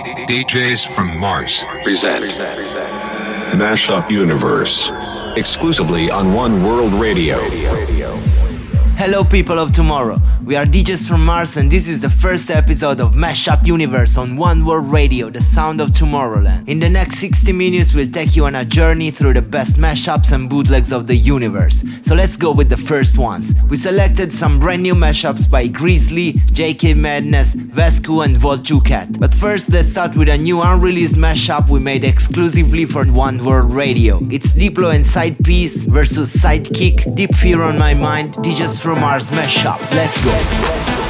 DJs from Mars present Mashup Universe exclusively on One World Radio. Hello, people of tomorrow. We are DJs from Mars, and this is the first episode of Mashup Universe on One World Radio, the sound of Tomorrowland. In the next 60 minutes, we'll take you on a journey through the best mashups and bootlegs of the universe. So let's go with the first ones. We selected some brand new mashups by Grizzly, JK Madness, Vescu, and Vol2Cat. Cat. But first, let's start with a new unreleased mashup we made exclusively for One World Radio. It's Diplo and Side Piece versus Sidekick, Deep Fear on My Mind, DJs from Mars mashup. Let's go. Thank you.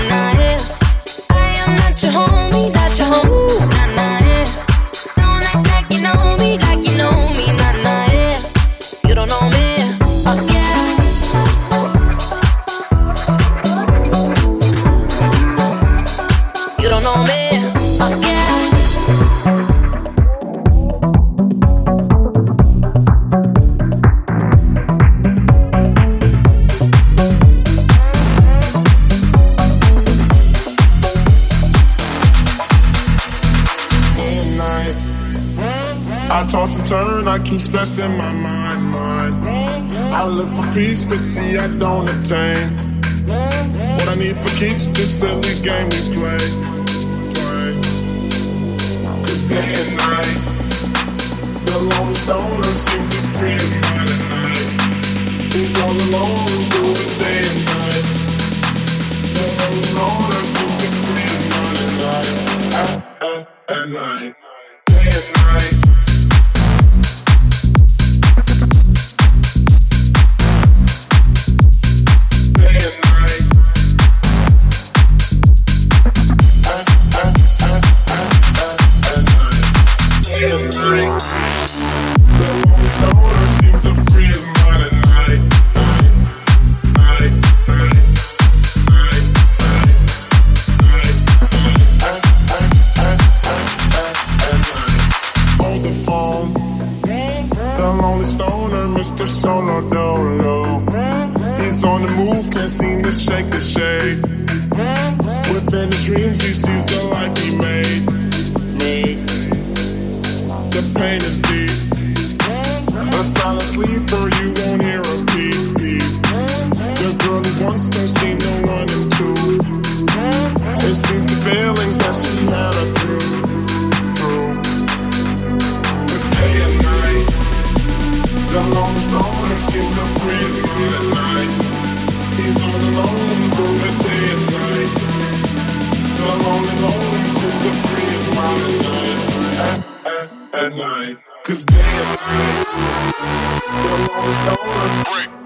I keep stressing my mind, mind. I look for peace, but see I don't attain. What I need for keeps this silly game we play. Cause day and night, the lonely stoner seems to free his mind at night. He's all alone through the day and night. The lonely loner seems to free his mind at night. At, at, at night. move, can't seem to shake the shade. Within his dreams, he sees the life he made. made. The pain is deep. The silent sleeper, you that line. Cause damn, the longest owner. Break.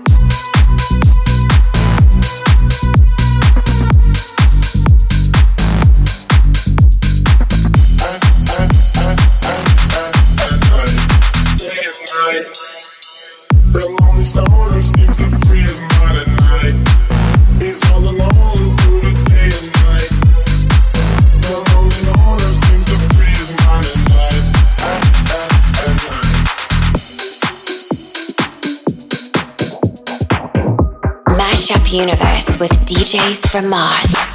Universe with DJs from Mars.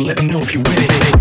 Let me know if you're with it.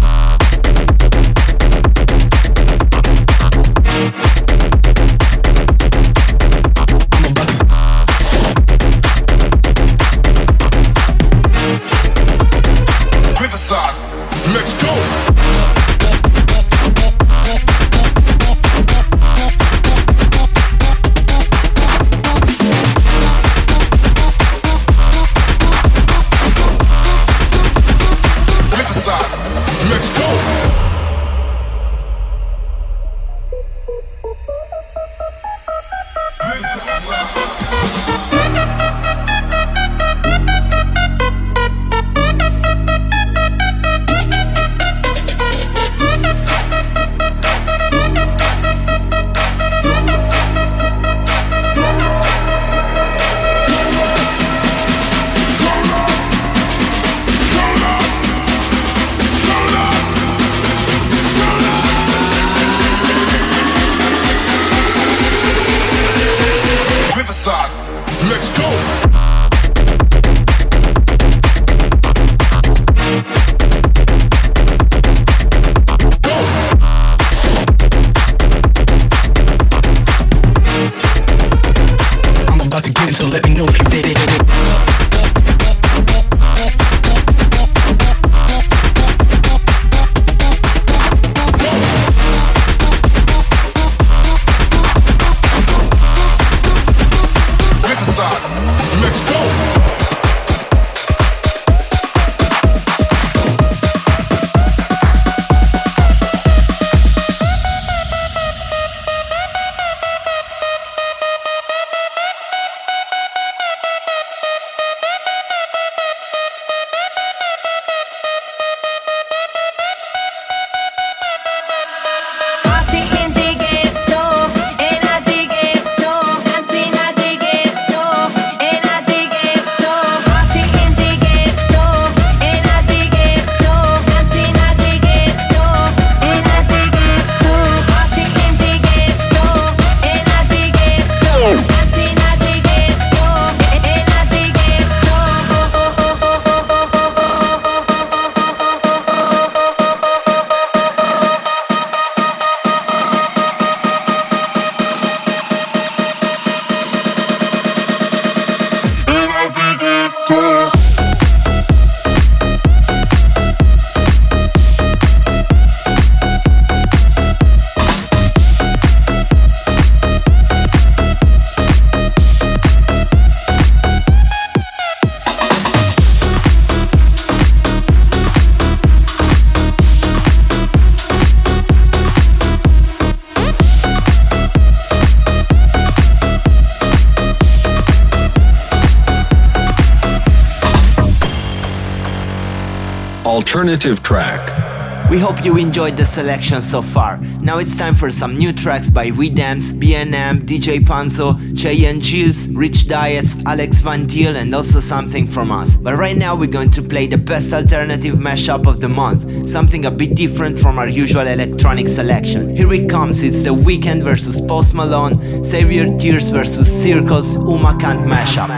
Alternative track. We hope you enjoyed the selection so far. Now it's time for some new tracks by WeDamnz, BNM, DJ Punzo, Cheyenne Giles, Rich DietZ, Alex Van Diel, and also something from us. But right now we're going to play the best alternative mashup of the month, something a bit different from our usual electronic selection. Here it comes, it's The Weeknd versus Post Malone, Save Your Tears versus Circles, Umakant mashup.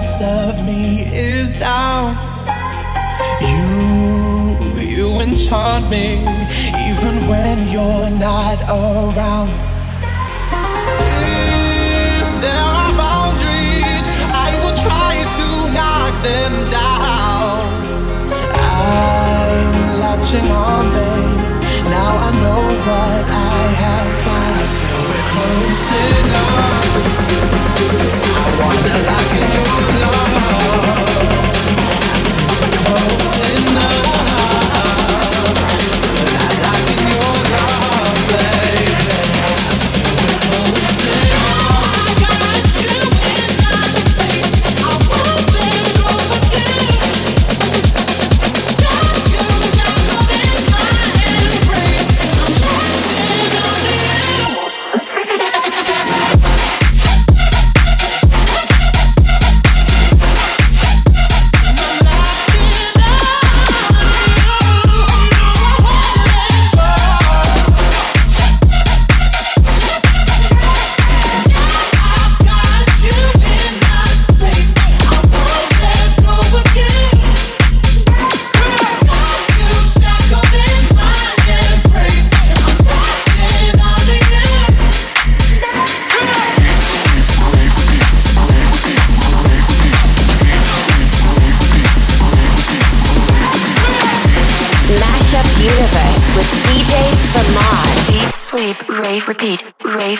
best of me is down. You, you enchant me, even when you're not around. If there are boundaries, I will try to knock them down. I'm latching on, babe. Now I know what I have found. I feel we're close enough wonder how can you. love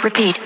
repeat.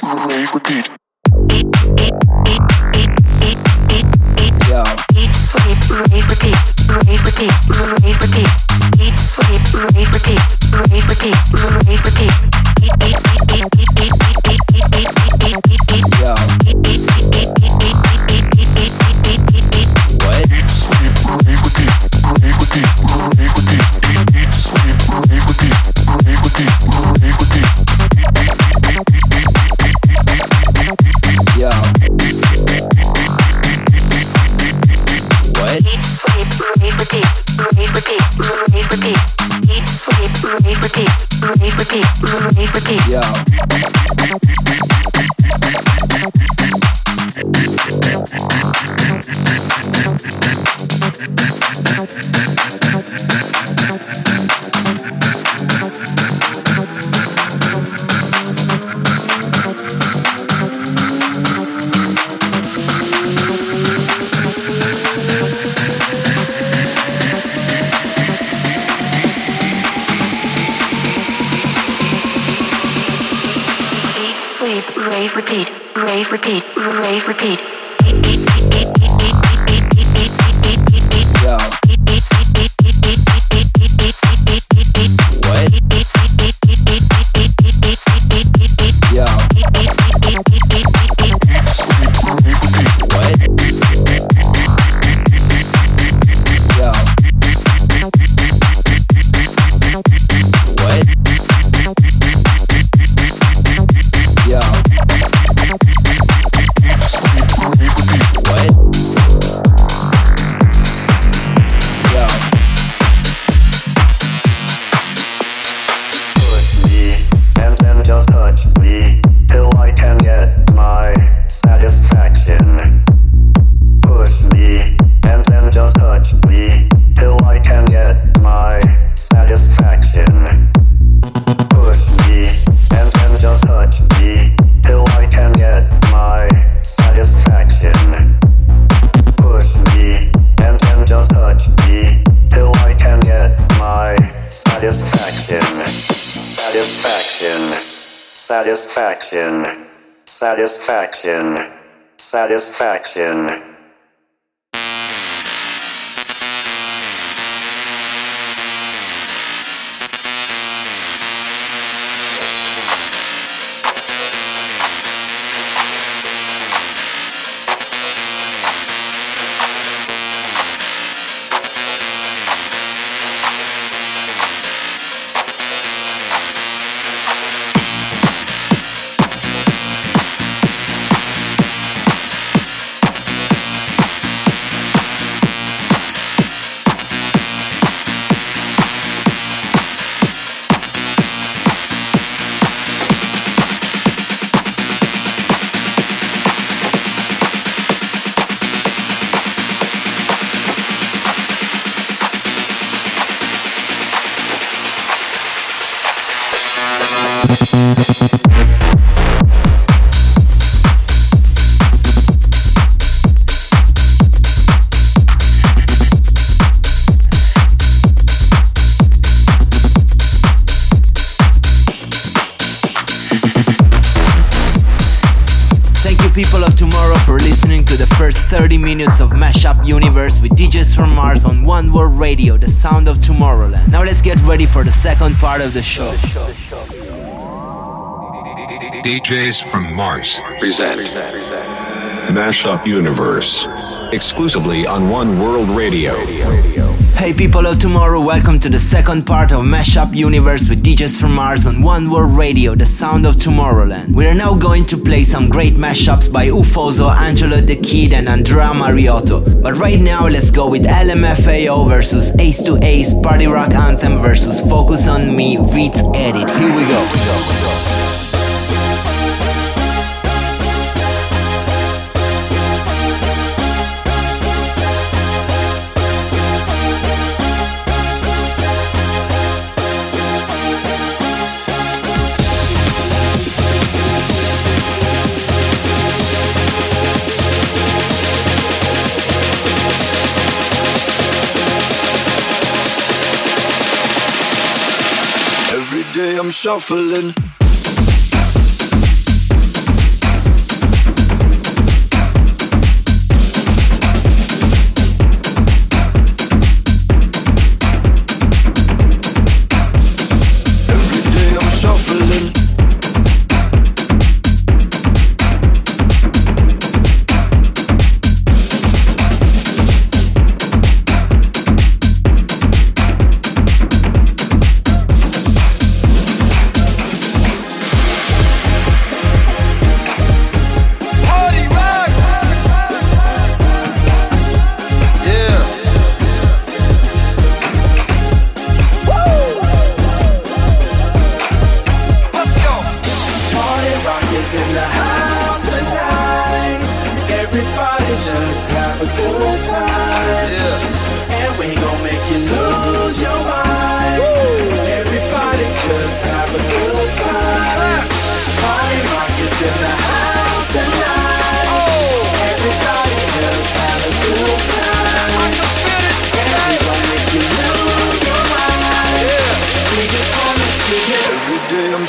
Satisfaction. Satisfaction. Part of the show. DJs from Mars present Mashup Universe exclusively on One World Radio. Hey people of tomorrow, welcome to the second part of Mashup Universe with DJs from Mars on One World Radio, the sound of Tomorrowland. We are now going to play some great mashups by UFOso, Angelo the Kid and Andrea Mariotto. But right now let's go with LMFAO versus Ace2Ace Party Rock Anthem versus Focus on Me VEATZ Edit. Here we go. I'm shuffling.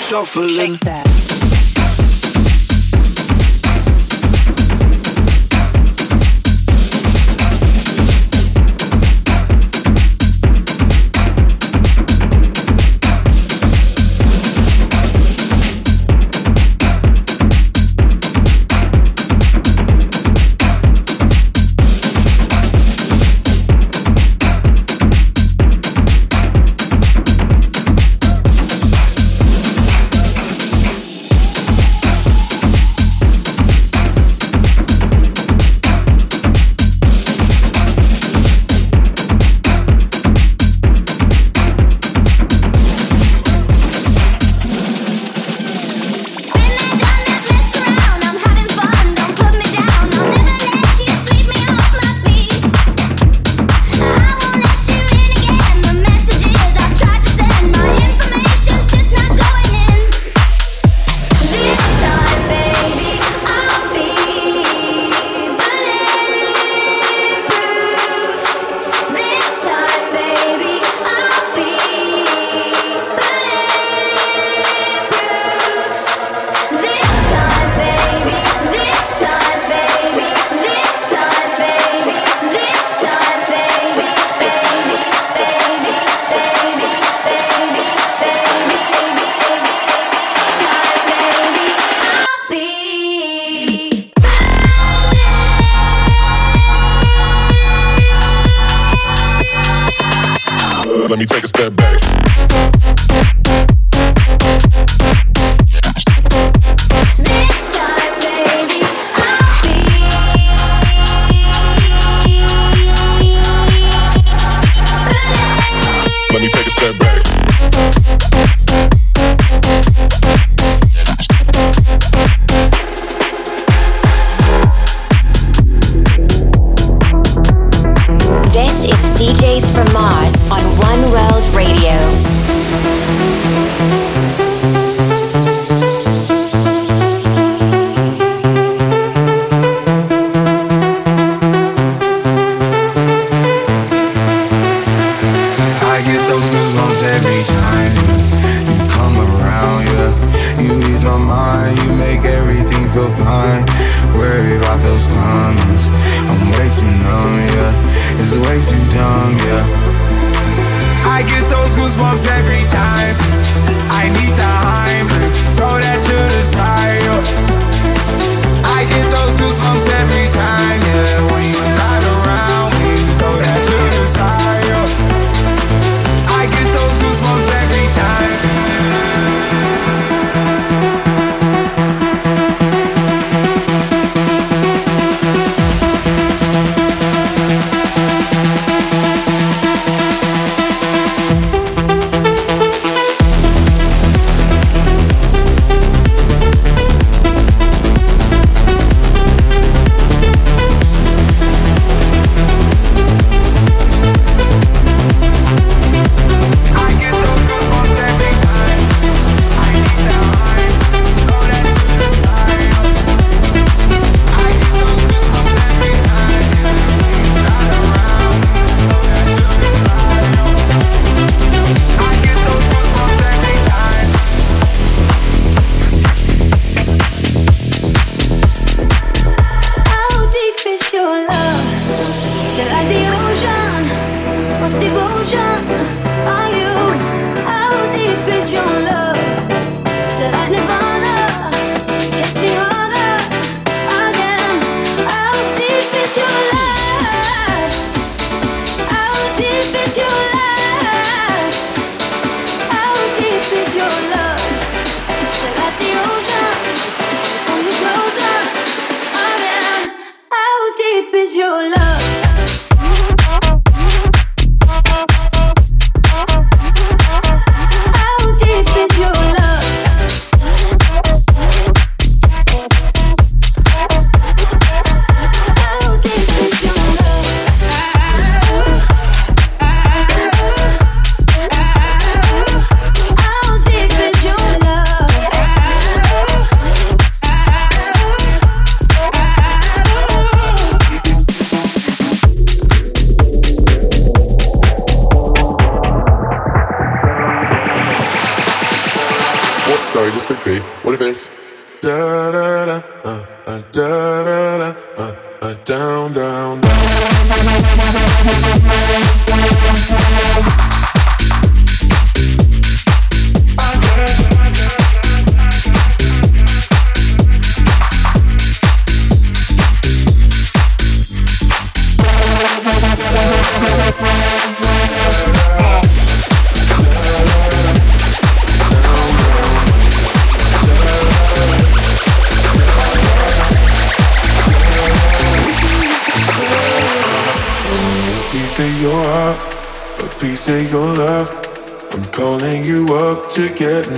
Shuffling.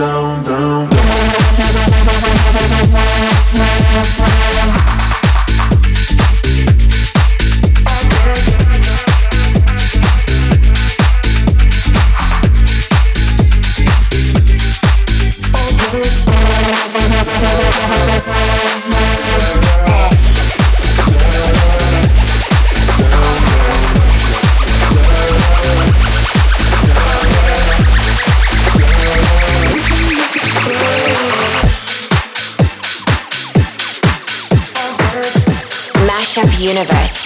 down, down.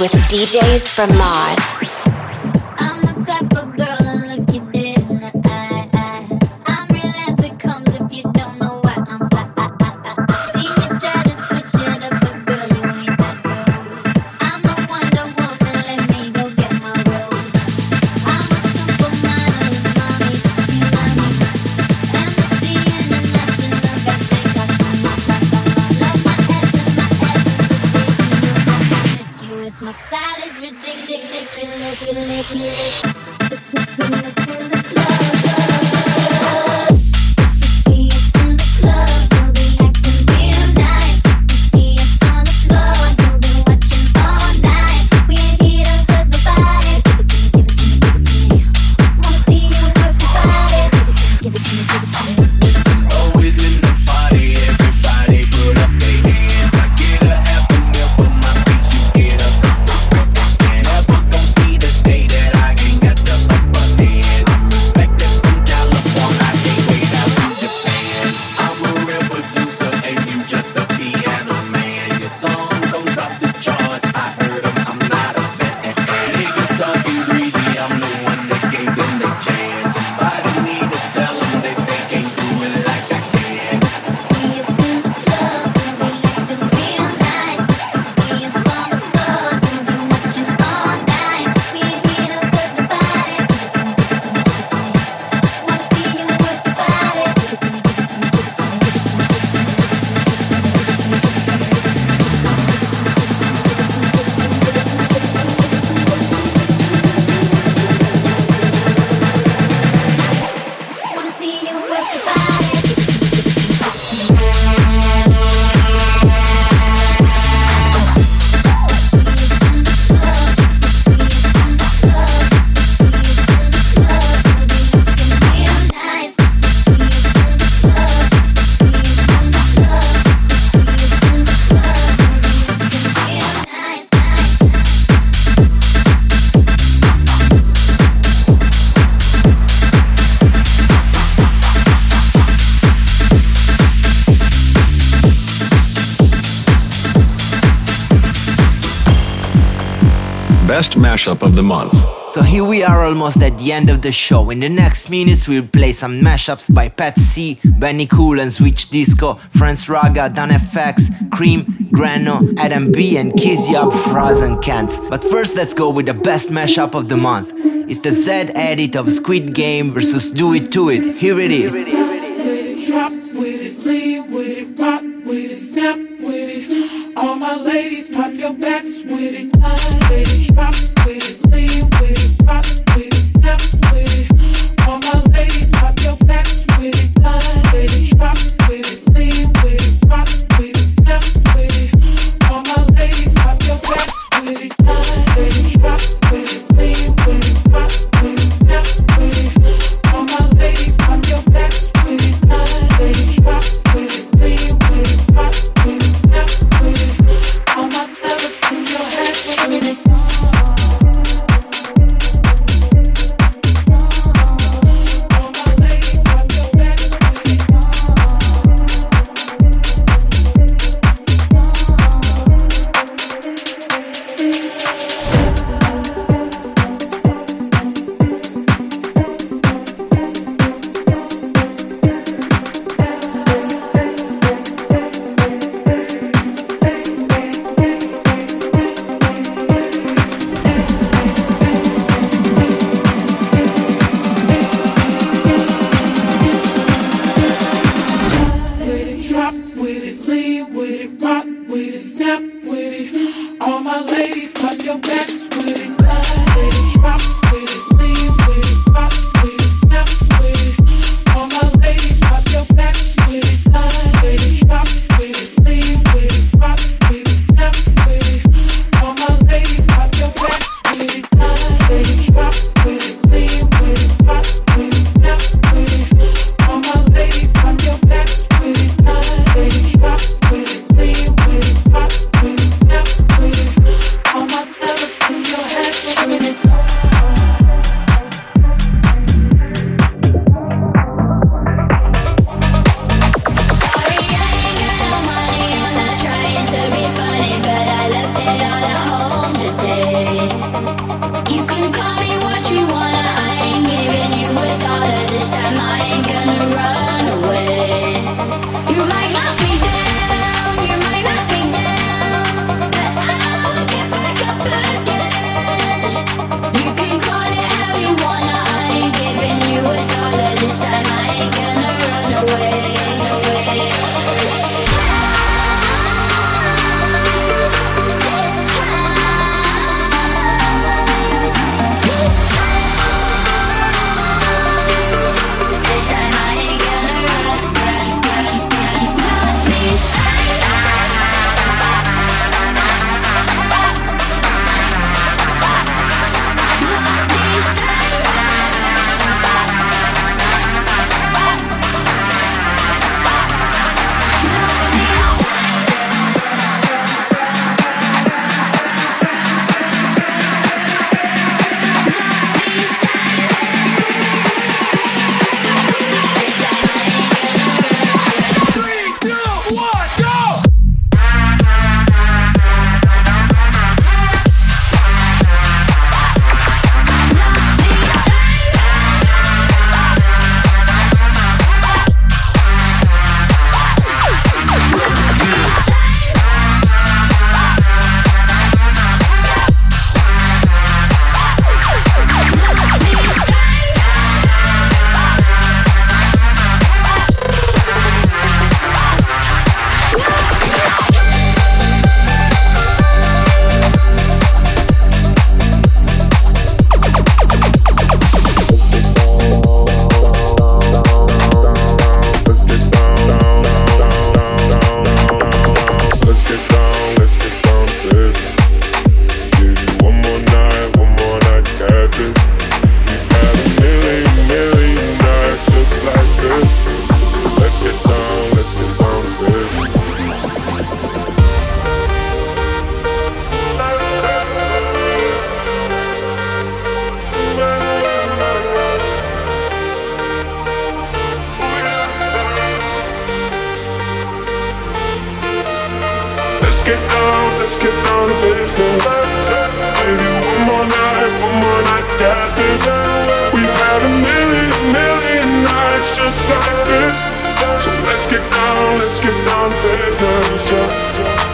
with DJs from Mars. Mashup of the Month. So here we are almost at the end of the show. In the next minutes we'll play some mashups by Pat C, Benny Cool and Switch Disco, Franz Raga, Dan FX, Cream, Grano, Adam B and Kizzy Up Frozen Cans. But first let's go with the best mashup of the month. It's the Z edit of Squid Game versus Do It To It. Here it is. Drop with it, lean with it, rock with it, snap with it. All my ladies, pop your backs with it. With it, drop nights just like this. So let's get down, let's get down business. So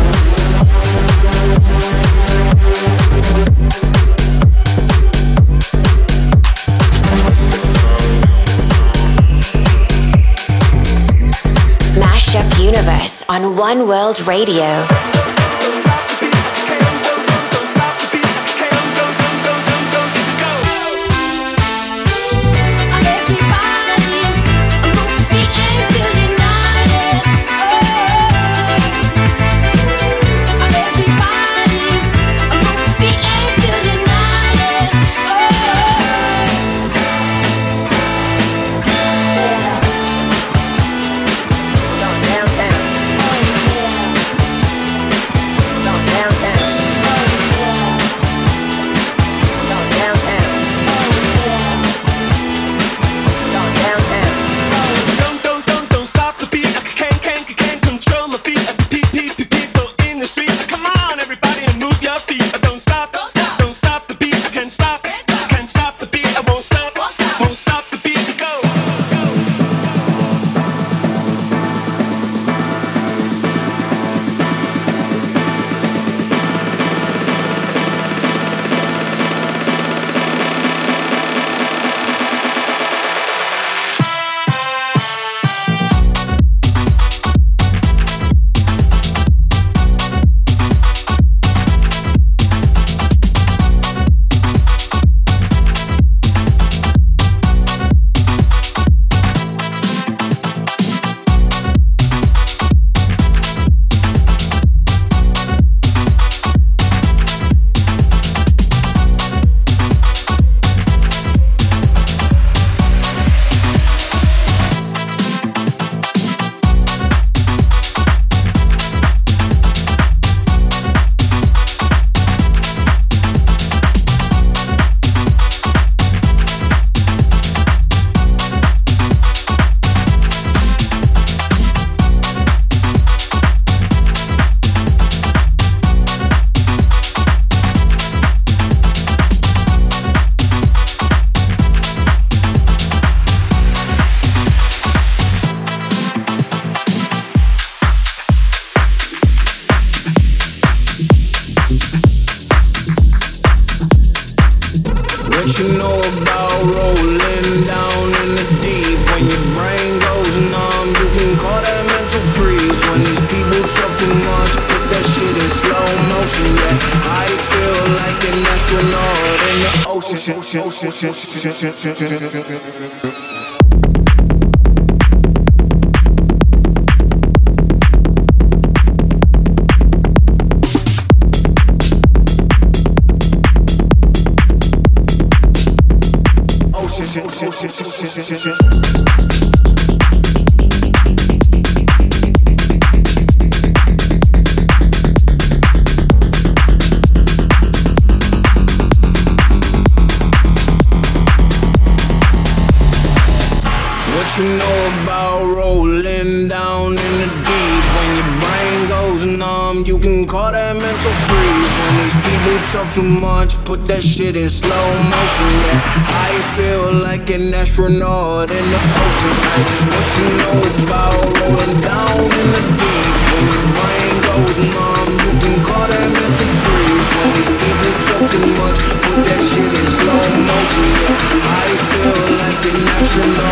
One World Radio. Ocean. ocean, ocean, ocean, ocean, ocean. ocean, ocean, ocean, ocean, ocean, ocean. Shit in slow motion. Yeah, I feel like an astronaut in the ocean. Like, what you know about rolling down in the deep? When your brain goes numb, you can call that mental freeze. When these people talk too much, put that shit in slow motion. Yeah, I feel like international.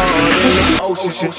Ocean.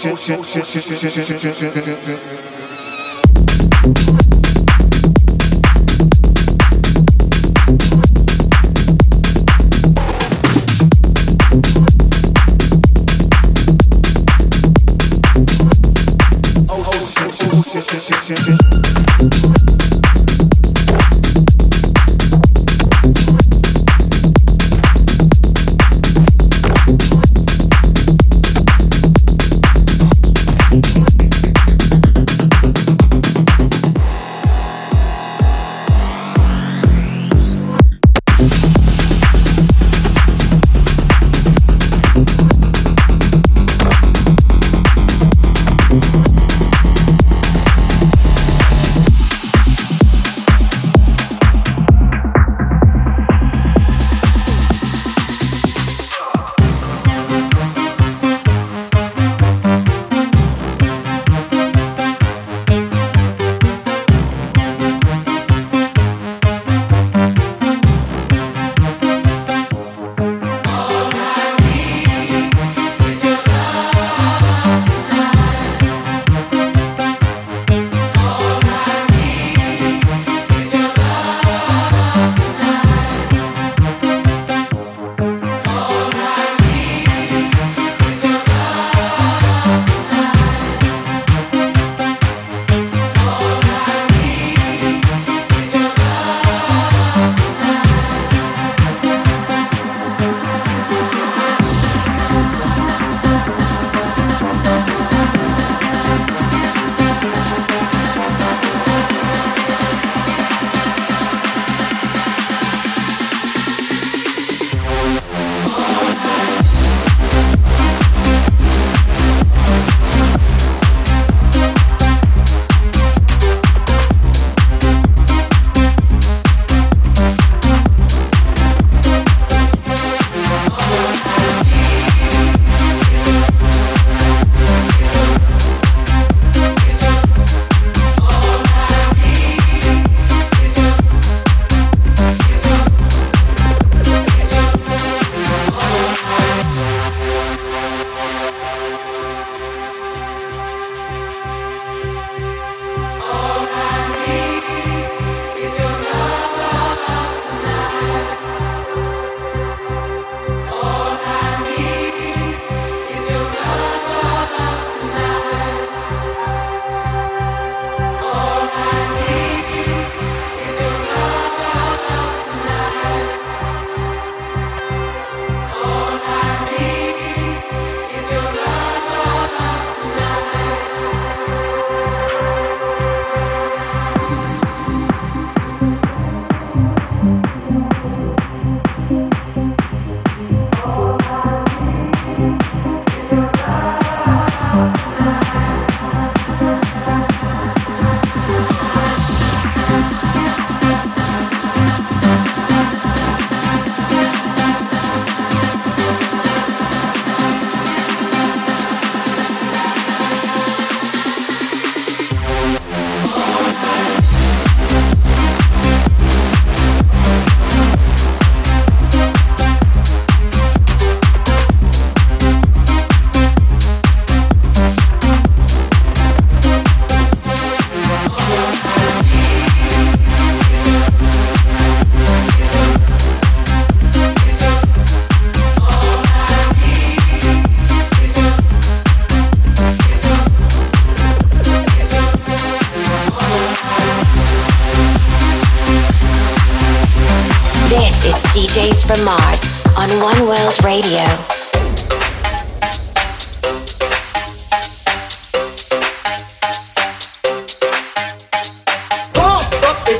Radio.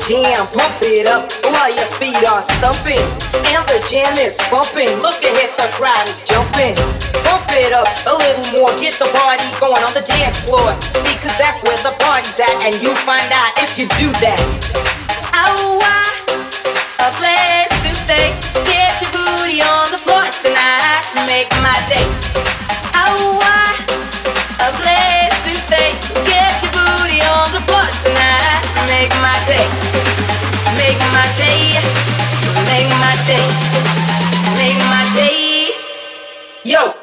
jam, pump it up while your feet are stumping. And the jam is bumping. Look ahead, the crowd is jumping. Pump it up a little more, get the party going on the dance floor. See, cause that's where the party's at, and you find out if you do that. Oh, a place to stay. Get your booty on the floor tonight. Make my day. A place to stay. Get your booty on the floor tonight. Make my day. Make my day. Make my day. Make my day. Yo.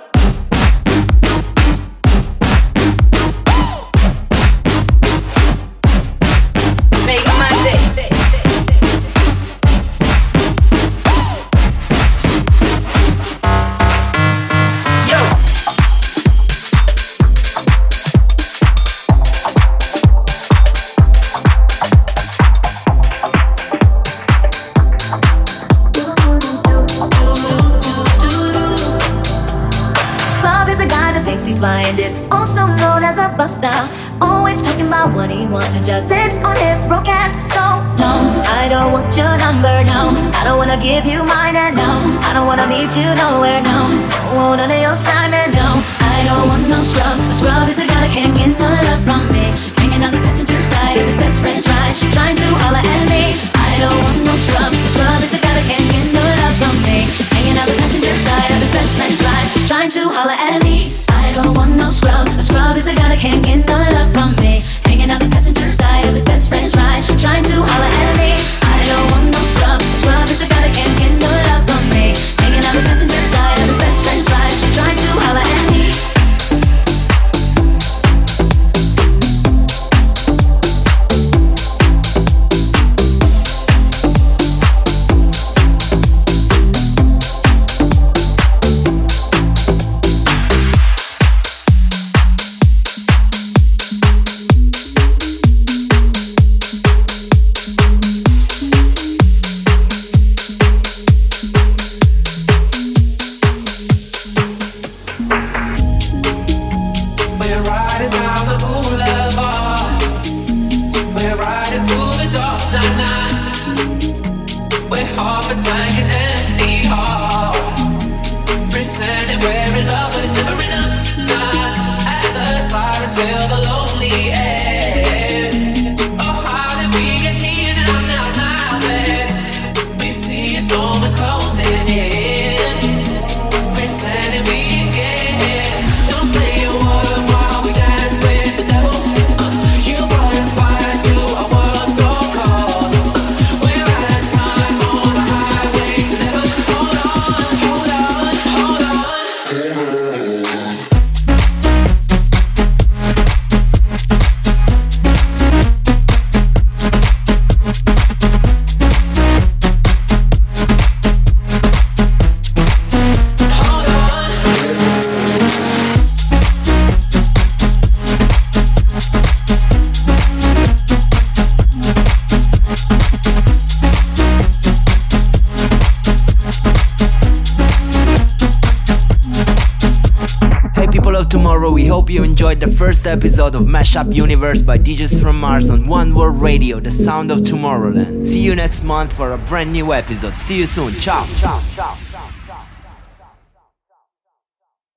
Give you mine, and no. I don't wanna meet you nowhere, no. Don't want none of your time, and no. I don't want no scrub. A scrub is a guy that can't get no love from me. Hanging out the passenger side of his best friend's ride, trying to holler at me. I don't want no scrub. A scrub is a guy that can't get no love from me. Hanging out the passenger side of his best friend's ride, trying to holler at me. I don't want no scrub. A scrub is a guy that can't get no love from me. Hanging out the passenger side of his best friend's ride, trying to the first episode of Mashup Universe by DJs from Mars on One World Radio, the sound of Tomorrowland. See you next month for a brand new episode. See you soon. Ciao. Ciao.